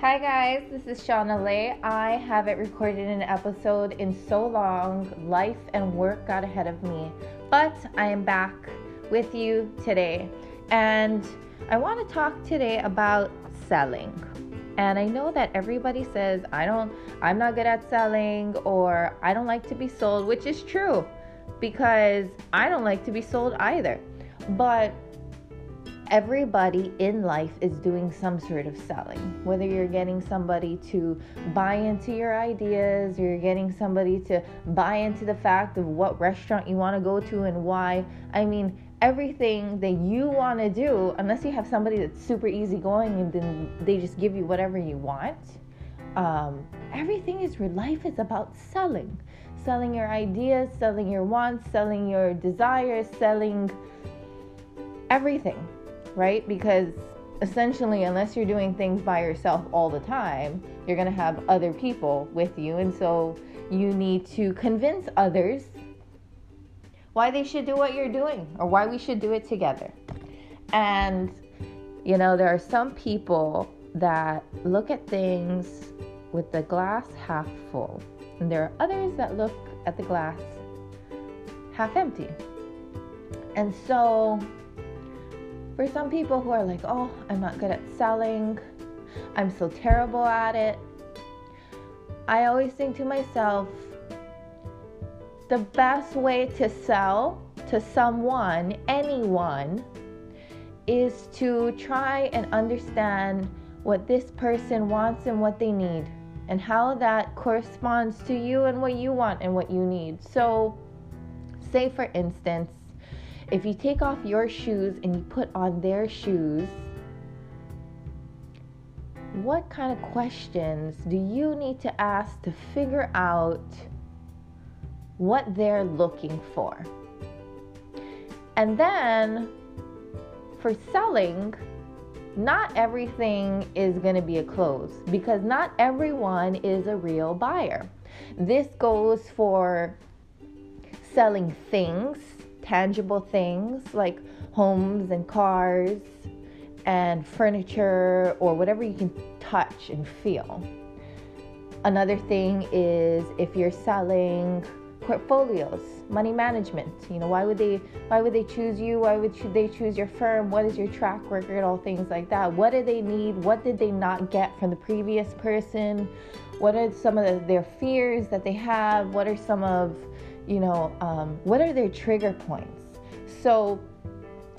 Hi guys, this is Shauna Lay. I haven't recorded an episode in so long. Life and work got ahead of me, but I am back with you today. And I want to talk today about selling. And I know that everybody says, I don't, I'm not good at selling or I don't like to be sold, which is true because I don't like to be sold either. But everybody in life is doing some sort of selling. Whether you're getting somebody to buy into your ideas, or you're getting somebody to buy into the fact of what restaurant you want to go to and why. I mean, everything that you want to do, unless you have somebody that's super easygoing and then they just give you whatever you want. Um, everything is real. life is about selling, selling your ideas, selling your wants, selling your desires, selling everything right? Because essentially, unless you're doing things by yourself all the time, you're going to have other people with you. And so you need to convince others why they should do what you're doing or why we should do it together. And, you know, there are some people that look at things with the glass half full, and there are others that look at the glass half empty. And so for some people who are like, oh, I'm not good at selling, I'm so terrible at it, I always think to myself, the best way to sell to someone, anyone, is to try and understand what this person wants and what they need, and how that corresponds to you and what you want and what you need. So, say for instance, if you take off your shoes and you put on their shoes, what kind of questions do you need to ask to figure out what they're looking for? And then for selling, not everything is going to be a close because not everyone is a real buyer. This goes for selling things tangible things like homes and cars and furniture or whatever you can touch and feel. Another thing is if you're selling portfolios, money management. You know, why would they why would they choose you? Why would they choose your firm? What is your track record? All things like that. What do they need? What did they not get from the previous person? What are some of the, their fears that they have? What are some of you know, um, what are their trigger points? So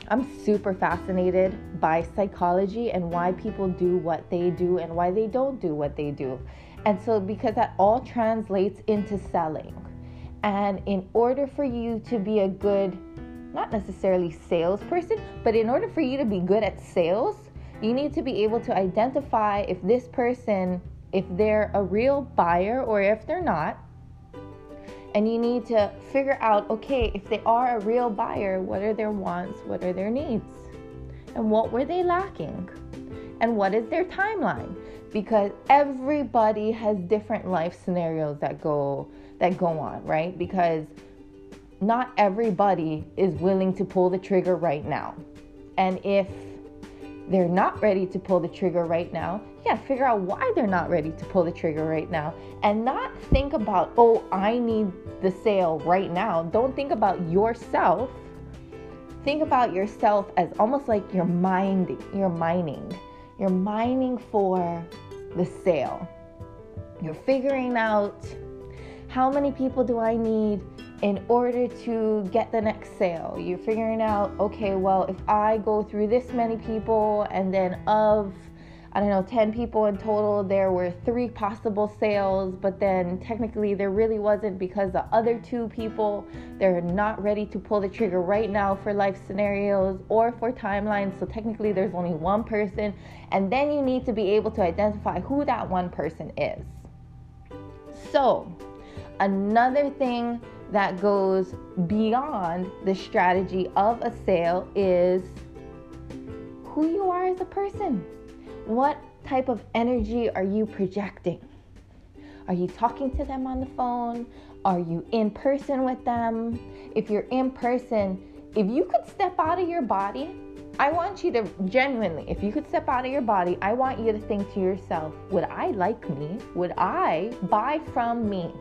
I'm super fascinated by psychology and why people do what they do and why they don't do what they do. And so, because that all translates into selling. And in order for you to be a good, not necessarily salesperson, but in order for you to be good at sales, you need to be able to identify if this person, if they're a real buyer or if they're not and you need to figure out okay, if they are a real buyer, what are their wants? What are their needs? And what were they lacking? And what is their timeline? Because everybody has different life scenarios that go that go on, right? Because not everybody is willing to pull the trigger right now. And if they're not ready to pull the trigger right now, you gotta figure out why they're not ready to pull the trigger right now and not think about, oh, I need the sale right now. Don't think about yourself. Think about yourself as almost like you're minding, you're mining. You're mining for the sale. You're figuring out how many people do I need in order to get the next sale. You're figuring out, okay, well, if I go through this many people and then of I don't know, 10 people in total, there were three possible sales, but then technically there really wasn't because the other two people, they're not ready to pull the trigger right now for life scenarios or for timelines. So technically there's only one person, and then you need to be able to identify who that one person is. So, another thing that goes beyond the strategy of a sale is who you are as a person. What type of energy are you projecting? Are you talking to them on the phone? Are you in person with them? If you're in person, if you could step out of your body I want you to genuinely, if you could step out of your body, I want you to think to yourself, would I like me? Would I buy from me?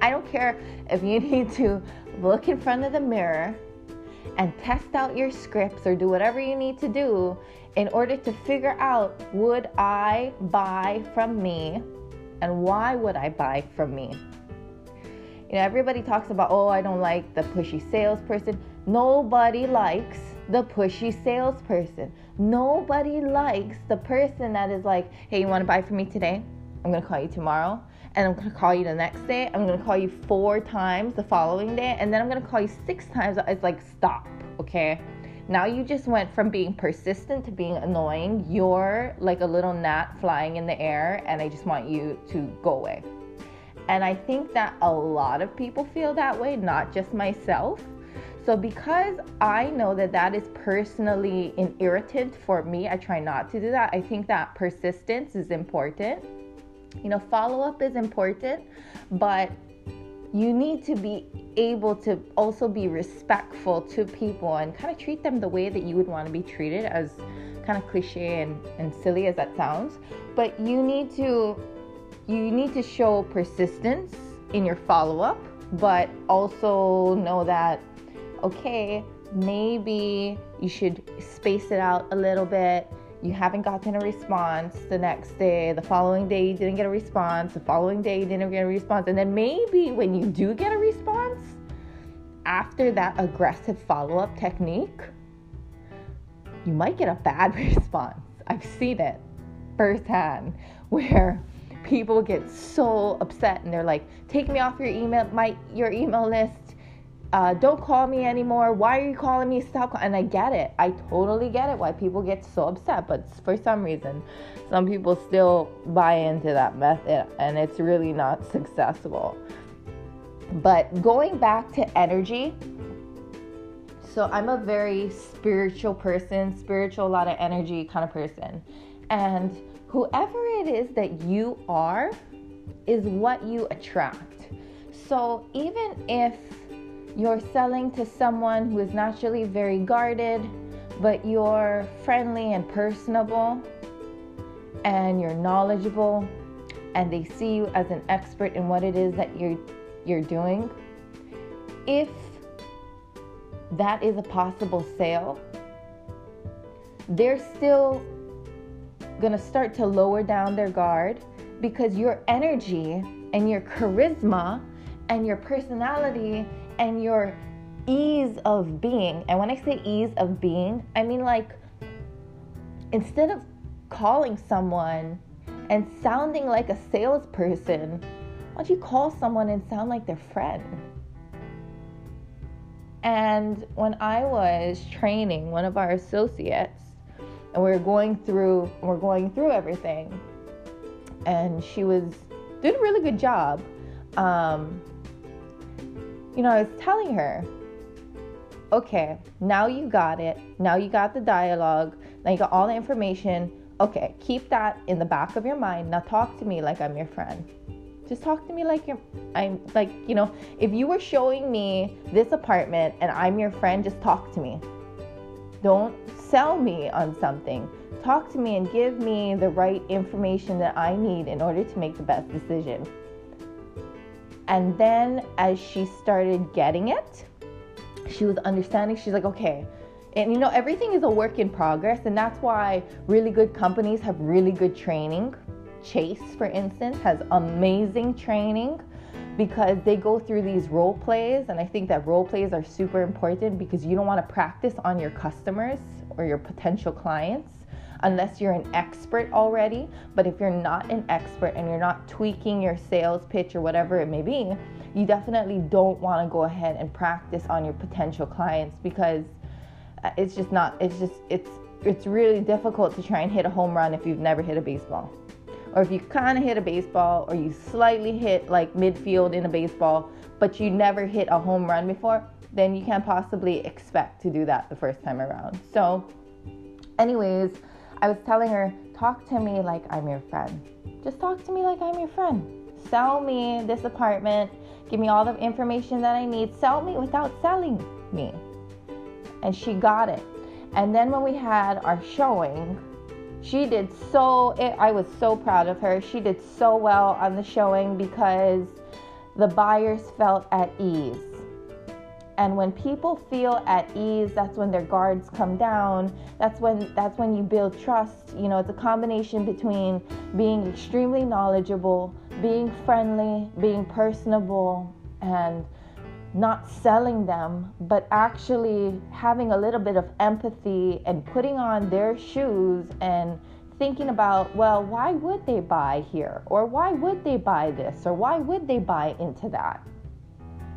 I don't care if you need to look in front of the mirror and test out your scripts or do whatever you need to do in order to figure out would I buy from me and why would I buy from me? You know, everybody talks about, oh, I don't like the pushy salesperson. Nobody likes the pushy salesperson. Nobody likes the person that is like, hey, you want to buy from me today? I'm going to call you tomorrow. And I'm to call you the next day. I'm to call you four times the following day. And then I'm to call you six times. It's like, stop, okay? Now you just went from being persistent to being annoying. You're like a little gnat flying in the air, and I just want you to go away. And I think that a lot of people feel that way, not just myself. So, because I know that that is personally an irritant for me, I try not to do that. I think that persistence is important. You know, follow up is important, but you need to be able to also be respectful to people and kind of treat them the way that you would want to be treated, as kind of cliche and, and silly as that sounds. But you need to you need to show persistence in your follow-up, but also know that okay, maybe you should space it out a little bit you haven't gotten a response the next day, the following day you didn't get a response, the following day you didn't get a response, and then maybe when you do get a response, after that aggressive follow up technique, you might get a bad response. I've seen it firsthand where people get so upset and they're like, "Take me off your email my your email list uh, don't call me anymore. Why are you calling me? Stop. And I get it. I totally get it why people get so upset. But for some reason, some people still buy into that method and it's really not successful. But going back to energy, so I'm a very spiritual person, spiritual, a lot of energy kind of person. And whoever it is that you are is what you attract. So even if you're selling to someone who is naturally very guarded, but you're friendly and personable, and you're knowledgeable, and they see you as an expert in what it is that you're you're doing. If that is a possible sale, they're still going to start to lower down their guard because your energy and your charisma and your personality and your ease of being. And when I say ease of being, I mean like instead of calling someone and sounding like a salesperson, why don't you call someone and sound like their friend? And when I was training one of our associates, and we were going through, we we're going through everything, and she was did a really good job. Um, you know, I was telling her, okay, now you got it. Now you got the dialogue. Now you got all the information. Okay, keep that in the back of your mind. Now talk to me like I'm your friend. Just talk to me like you're, I'm like, you know, if you were showing me this apartment and I'm your friend, just talk to me. Don't sell me on something. Talk to me and give me the right information that I need in order to make the best decision. And then as she started getting it, she was understanding. She's like, okay. And you know, everything is a work in progress. And that's why really good companies have really good training. Chase, for instance, has amazing training because they go through these role plays. And I think that role plays are super important because you don't want to practice on your customers or your potential clients unless you're an expert already. But if you're not an expert and you're not tweaking your sales pitch or whatever it may be, you definitely don't want to go ahead and practice on your potential clients because uh, it's just not it's just it's it's really difficult to try and hit a home run if you've never hit a baseball. Or if you kind of hit a baseball or you slightly hit like midfield in a baseball, but you never hit a home run before, then you can't possibly expect to do that the first time around. So, anyways, I was telling her, talk to me like I'm your friend. Just talk to me like I'm your friend. Sell me this apartment. Give me all the information that I need. Sell me without selling me. And she got it. And then when we had our showing, she did so it, I was so proud of her. She did so well on the showing because the buyers felt at ease. And when people feel at ease, that's when their guards come down. That's when that's when you build trust. You know, it's a combination between being extremely knowledgeable, being friendly, being personable, and not selling them, but actually having a little bit of empathy and putting on their shoes and thinking about, well, why would they buy here? Or why would they buy this? Or why would they buy into that?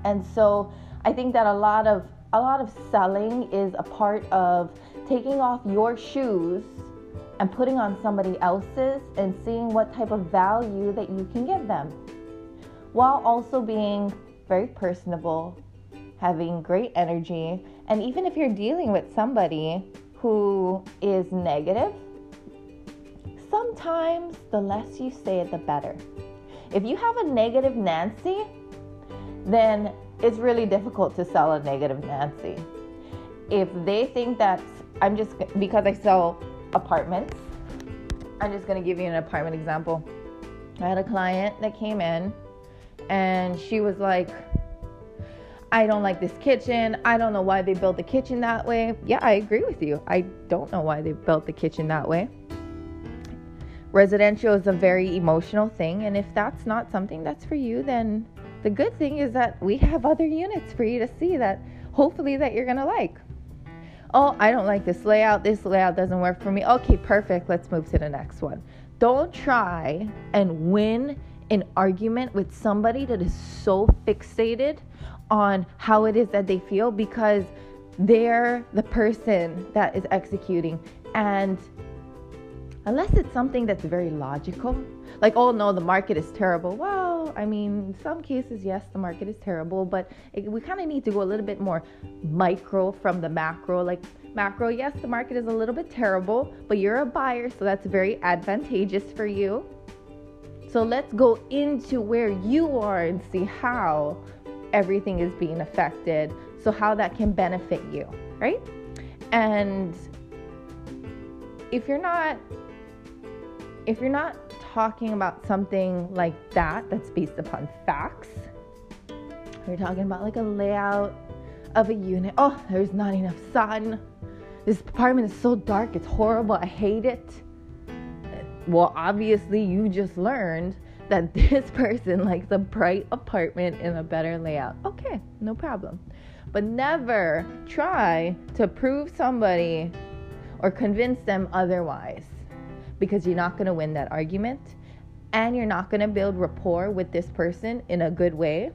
And so I think that a lot of a lot of selling is a part of taking off your shoes and putting on somebody else's and seeing what type of value that you can give them while also being very personable, having great energy, and even if you're dealing with somebody who is negative, sometimes the less you say it, the better. If you have a negative Nancy, then it's really difficult to sell a negative Nancy. If they think that I'm just because I sell apartments, I'm just to give you an apartment example. I had a client that came in and she was like, I don't like this kitchen. I don't know why they built the kitchen that way. Yeah, I agree with you. I don't know why they built the kitchen that way. Residential is a very emotional thing, and if that's not something that's for you, then the good thing is that we have other units for you to see that hopefully that you're going to like. Oh, I don't like this layout. This layout doesn't work for me. Okay, perfect. Let's move to the next one. Don't try and win an argument with somebody that is so fixated on how it is that they feel because they're the person that is executing. And unless it's something that's very logical, like, oh no, the market is terrible. Well, I mean, some cases, yes, the market is terrible, but it, we kind of need to go a little bit more micro from the macro. Like, macro, yes, the market is a little bit terrible, but you're a buyer, so that's very advantageous for you. So let's go into where you are and see how everything is being affected. So, how that can benefit you, right? And if you're not if you're not talking about something like that that's based upon facts. You're talking about like a layout of a unit. Oh there's not enough sun. This apartment is so dark it's horrible i hate it. Well, obviously, you just learned that this person likes a bright apartment in a better layout. Okay, no problem. But never try to prove somebody or convince them otherwise because you're not going to win that argument and you're not going to build rapport with this person in a good way.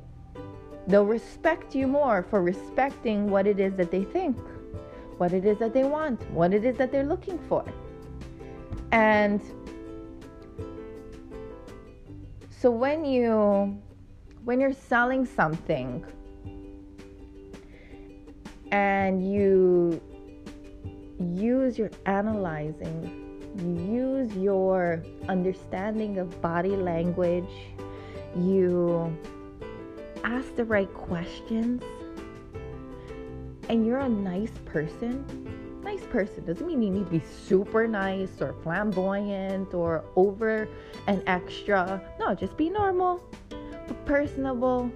They'll respect you more for respecting what it is that they think, what it is that they want, what it is that they're looking for. And so when you when you're selling something and you use your analyzing, you use your understanding of body language, you ask the right questions, and you're a nice person, nice person doesn't mean you need to be super nice or flamboyant or over and extra. No, just be normal, personable.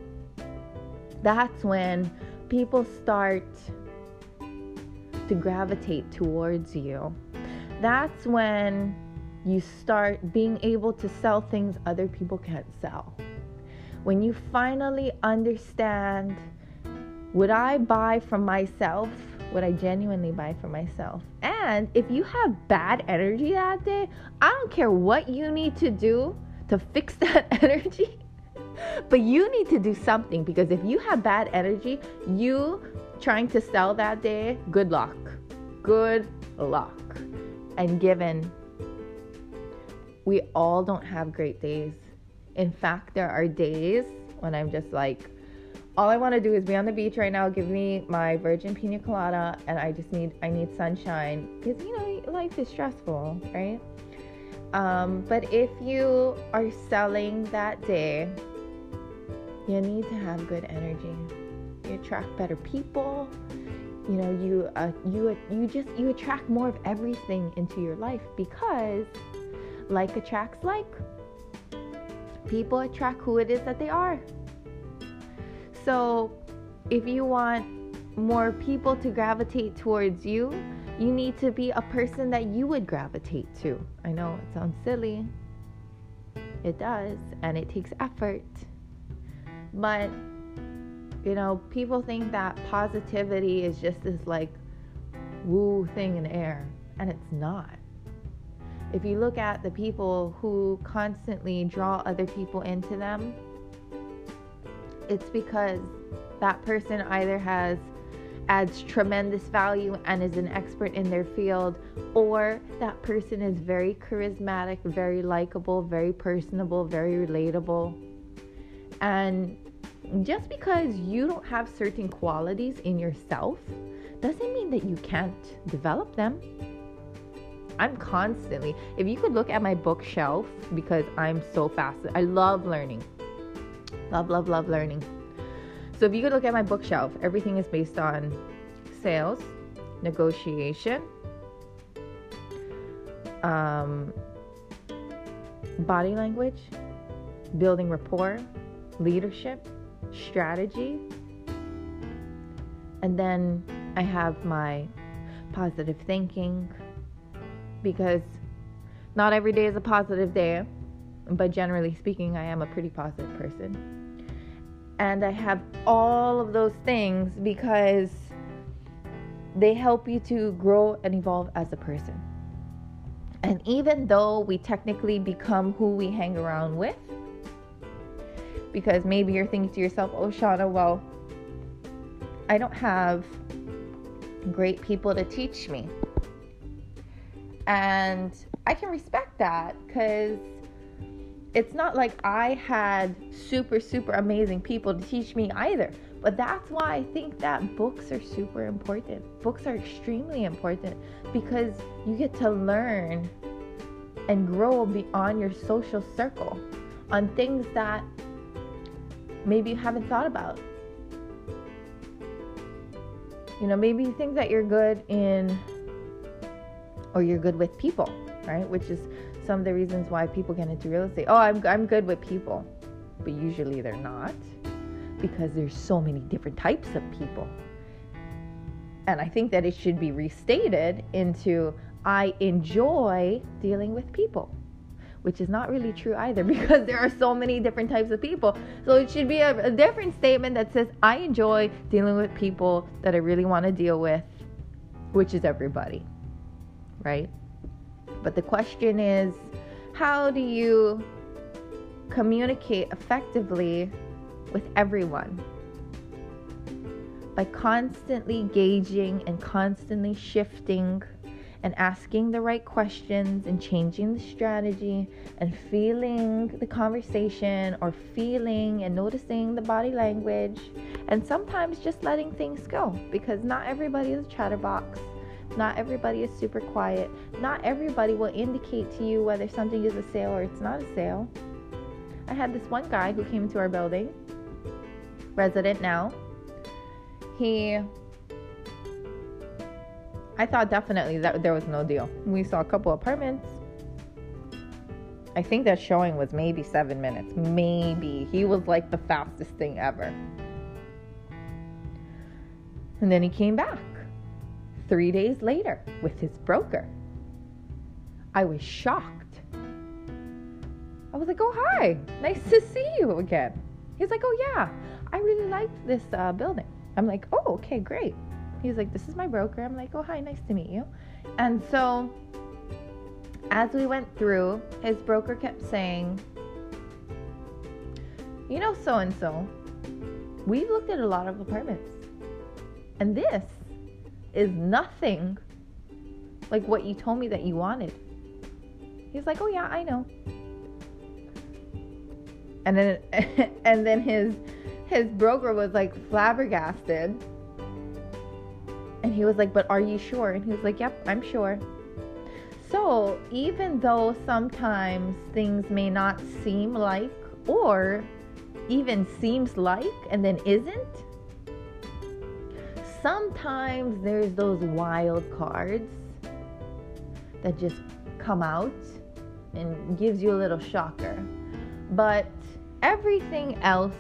That's when people start to gravitate towards you. That's when you start being able to sell things other people can't sell. When you finally understand would I buy from myself what I genuinely buy for myself. And if you have bad energy that day, I don't care what you need to do to fix that energy. but you need to do something because if you have bad energy, you trying to sell that day, good luck. Good luck. And given we all don't have great days. In fact, there are days when I'm just like, all I want to do is be on the beach right now. Give me my virgin pina colada, and I just need I need sunshine because you know life is stressful, right? Um, but if you are selling that day, you need to have good energy. You attract better people. You know you uh, you you just you attract more of everything into your life because like attracts like. People attract who it is that they are. So if you want more people to gravitate towards you you need to be a person that you would gravitate to. I know it sounds silly. It does and it takes effort. But you know, people think that positivity is just this like woo thing in air, and it's not. If you look at the people who constantly draw other people into them, it's because that person either has adds tremendous value and is an expert in their field, or that person is very charismatic, very likable, very personable, very relatable. And just because you don't have certain qualities in yourself doesn't mean that you can't develop them. I'm constantly, if you could look at my bookshelf, because I'm so fast, I love learning. Love, love, love learning. So if you could look at my bookshelf, everything is based on sales, negotiation, um, body language, building rapport, leadership, strategy. And then I have my positive thinking because not every day is a positive day, but generally speaking, I am a pretty positive person. And I have all of those things because they help you to grow and evolve as a person. And even though we technically become who we hang around with, because maybe you're thinking to yourself, oh, Shauna, well, I don't have great people to teach me. And I can respect that because it's not like I had super, super amazing people to teach me either. But that's why I think that books are super important. Books are extremely important because you get to learn and grow beyond your social circle on things that maybe you haven't thought about. You know, maybe you think that you're good in, or you're good with people, right? Which is some of the reasons why people get into real estate. Oh, I'm, I'm good with people. But usually they're not because there's so many different types of people. And I think that it should be restated into I enjoy dealing with people which is not really true either because there are so many different types of people. So it should be a, a different statement that says, I enjoy dealing with people that I really want to deal with, which is everybody, right? But the question is, how do you communicate effectively with everyone? By constantly gauging and constantly shifting and asking the right questions and changing the strategy and feeling the conversation or feeling and noticing the body language and sometimes just letting things go because not everybody is a chatterbox. Not everybody is super quiet. Not everybody will indicate to you whether something is a sale or it's not a sale. I had this one guy who came into our building, resident now. He I thought definitely that there was no deal. We saw a couple apartments. I think that showing was maybe seven minutes. Maybe. He was like the fastest thing ever. And then he came back three days later with his broker. I was shocked. I was like, oh, hi, nice to see you again. He's like, oh, yeah, I really liked this uh, building. I'm like, oh, okay, great. He's like, This is my broker. I'm like, Oh, hi, nice to meet you. And so as we went through, his broker kept saying, You know, so and so, we've looked at a lot of apartments. And this is nothing like what you told me that you wanted. He's like, Oh, yeah, I know. And then, and then his his broker was like flabbergasted he was like, But are you sure? And he was like, Yep, I'm sure. So even though sometimes things may not seem like, or even seems like, and then isn't, sometimes there's those wild cards that just come out and gives you a little shocker. But everything else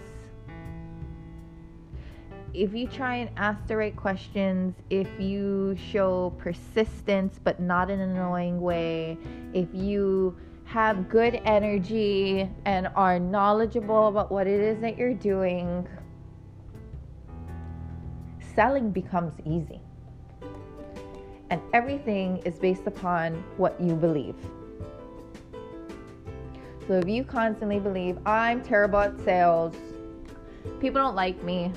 if you try and ask the right questions, if you show persistence but not in an annoying way, if you have good energy and are knowledgeable about what it is that you're doing, selling becomes easy. And everything is based upon what you believe. So if you constantly believe, I'm terrible at sales, people don't like me,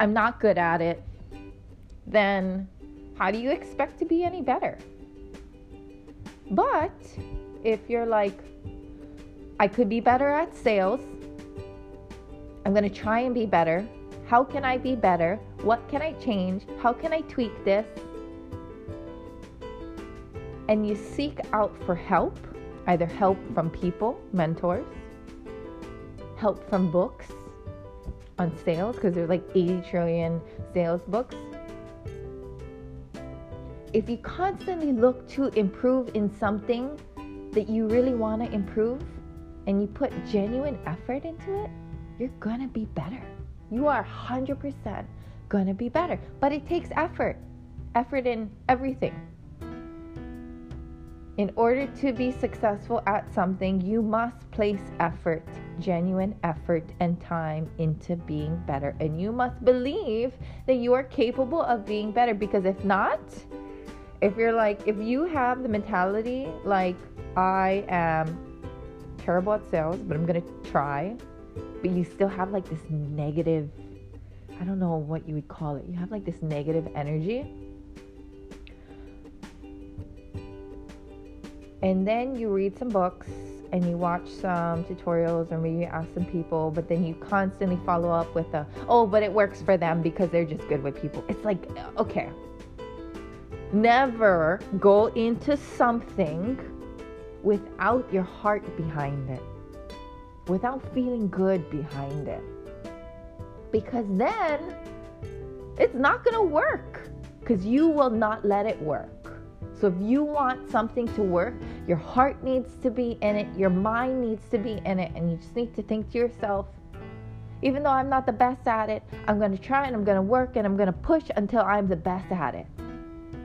I'm not good at it, then how do you expect to be any better? But if you're like, I could be better at sales, I'm going to try and be better. How can I be better? What can I change? How can I tweak this? And you seek out for help, either help from people, mentors, help from books, on sales because there's like 80 trillion sales books. If you constantly look to improve in something that you really want to improve and you put genuine effort into it, you're going to be better. You are 100% going to be better. But it takes effort, effort in everything. In order to be successful at something, you must place effort, genuine effort, and time into being better. And you must believe that you are capable of being better because if not, if you're like, if you have the mentality like, I am terrible at sales, but I'm going to try, but you still have like this negative, I don't know what you would call it, you have like this negative energy and then you read some books and you watch some tutorials or maybe ask some people, but then you constantly follow up with a, oh, but it works for them because they're just good with people. It's like, okay. Never go into something without your heart behind it, without feeling good behind it. Because then it's not going to work because you will not let it work. So if you want something to work, your heart needs to be in it, your mind needs to be in it, and you just need to think to yourself, even though I'm not the best at it, I'm going to try and I'm going to work and I'm going to push until I'm the best at it.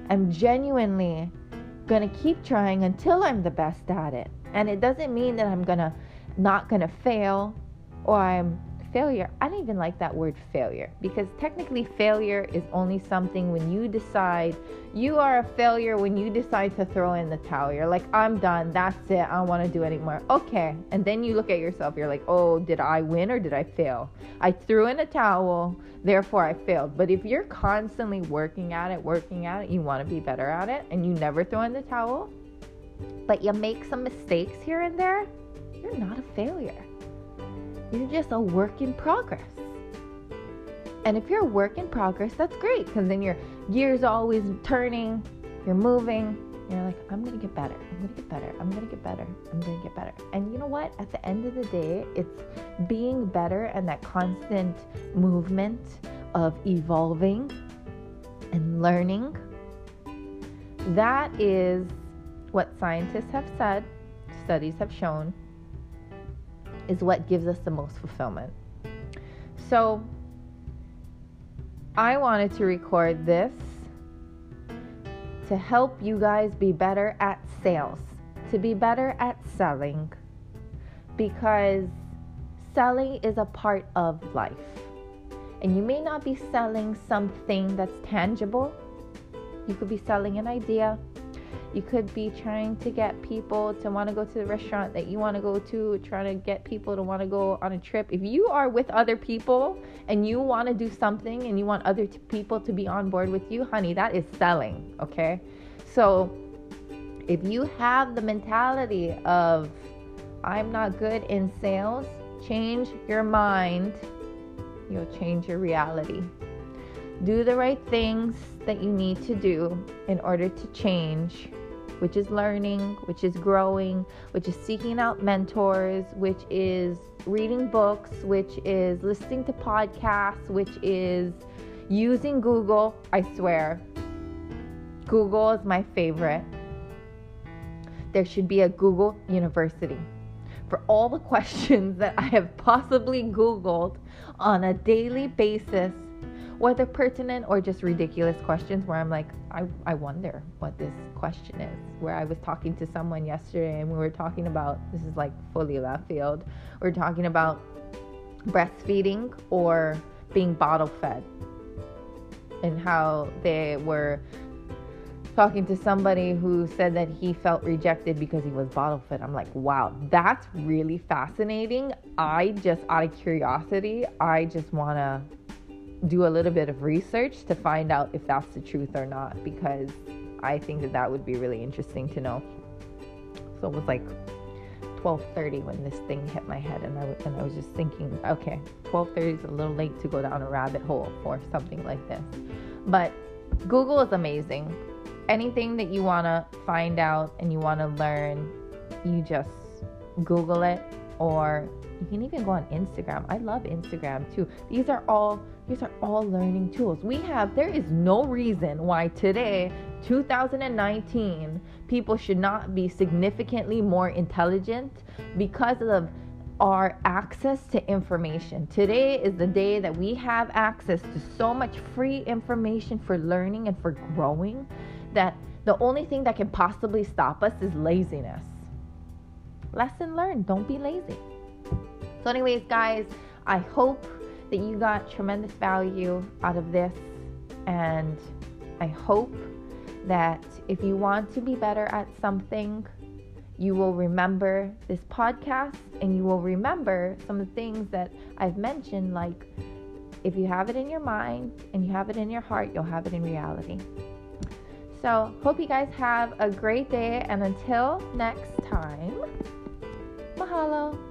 I'm genuinely going to keep trying until I'm the best at it. And it doesn't mean that I'm going to not going to fail or I'm failure, I don't even like that word failure because technically failure is only something when you decide you are a failure when you decide to throw in the towel. You're like, I'm done. That's it. I don't want to do anymore. Okay. And then you look at yourself. You're like, oh, did I win or did I fail? I threw in a towel. Therefore, I failed. But if you're constantly working at it, working at it, you want to be better at it, and you never throw in the towel, but you make some mistakes here and there, you're not a failure. You're just a work in progress. And if you're a work in progress, that's great because then your gears are always turning, you're moving. You're like, I'm gonna get better. I'm gonna get better. I'm gonna get better. I'm gonna get better. And you know what? At the end of the day, it's being better and that constant movement of evolving and learning. That is what scientists have said, studies have shown is what gives us the most fulfillment. So, I wanted to record this to help you guys be better at sales, to be better at selling, because selling is a part of life. And you may not be selling something that's tangible, you could be selling an idea, you could be trying to get people to want to go to the restaurant that you want to go to, trying to get people to want to go on a trip. If you are with other people and you want to do something and you want other t- people to be on board with you, honey, that is selling, okay? So if you have the mentality of, I'm not good in sales, change your mind, you'll change your reality. Do the right things that you need to do in order to change which is learning, which is growing, which is seeking out mentors, which is reading books, which is listening to podcasts, which is, using Google, I swear, Google is my favorite. There should be a Google University for all the questions that I have possibly Googled on a daily basis, whether pertinent or just ridiculous questions where I'm like, I, I wonder what this question is. Where I was talking to someone yesterday and we were talking about this is like fully left field. We we're talking about breastfeeding or being bottle fed and how they were talking to somebody who said that he felt rejected because he was bottle fed. I'm like, wow, that's really fascinating. I just, out of curiosity, I just want to do a little bit of research to find out if that's the truth or not because I think that that would be really interesting to know. So it was like 12:30 when this thing hit my head, and I and I was just thinking, okay, 12:30 is a little late to go down a rabbit hole for something like this, but Google is amazing anything that you want to find out and you want to learn, you just Google it or you can even go on Instagram. I love Instagram too. These are all these are all learning tools. We have there is no reason why today, 2019, people should not be significantly more intelligent because of our access to information. Today is the day that we have access to so much free information for learning and for growing that the only thing that can possibly stop us is laziness. Lesson learned don't be lazy. So, anyways, guys, I hope that you got tremendous value out of this. And I hope that if you want to be better at something, you will remember this podcast and you will remember some of the things that I've mentioned. Like, if you have it in your mind and you have it in your heart, you'll have it in reality. So, hope you guys have a great day, and until next time, mahalo.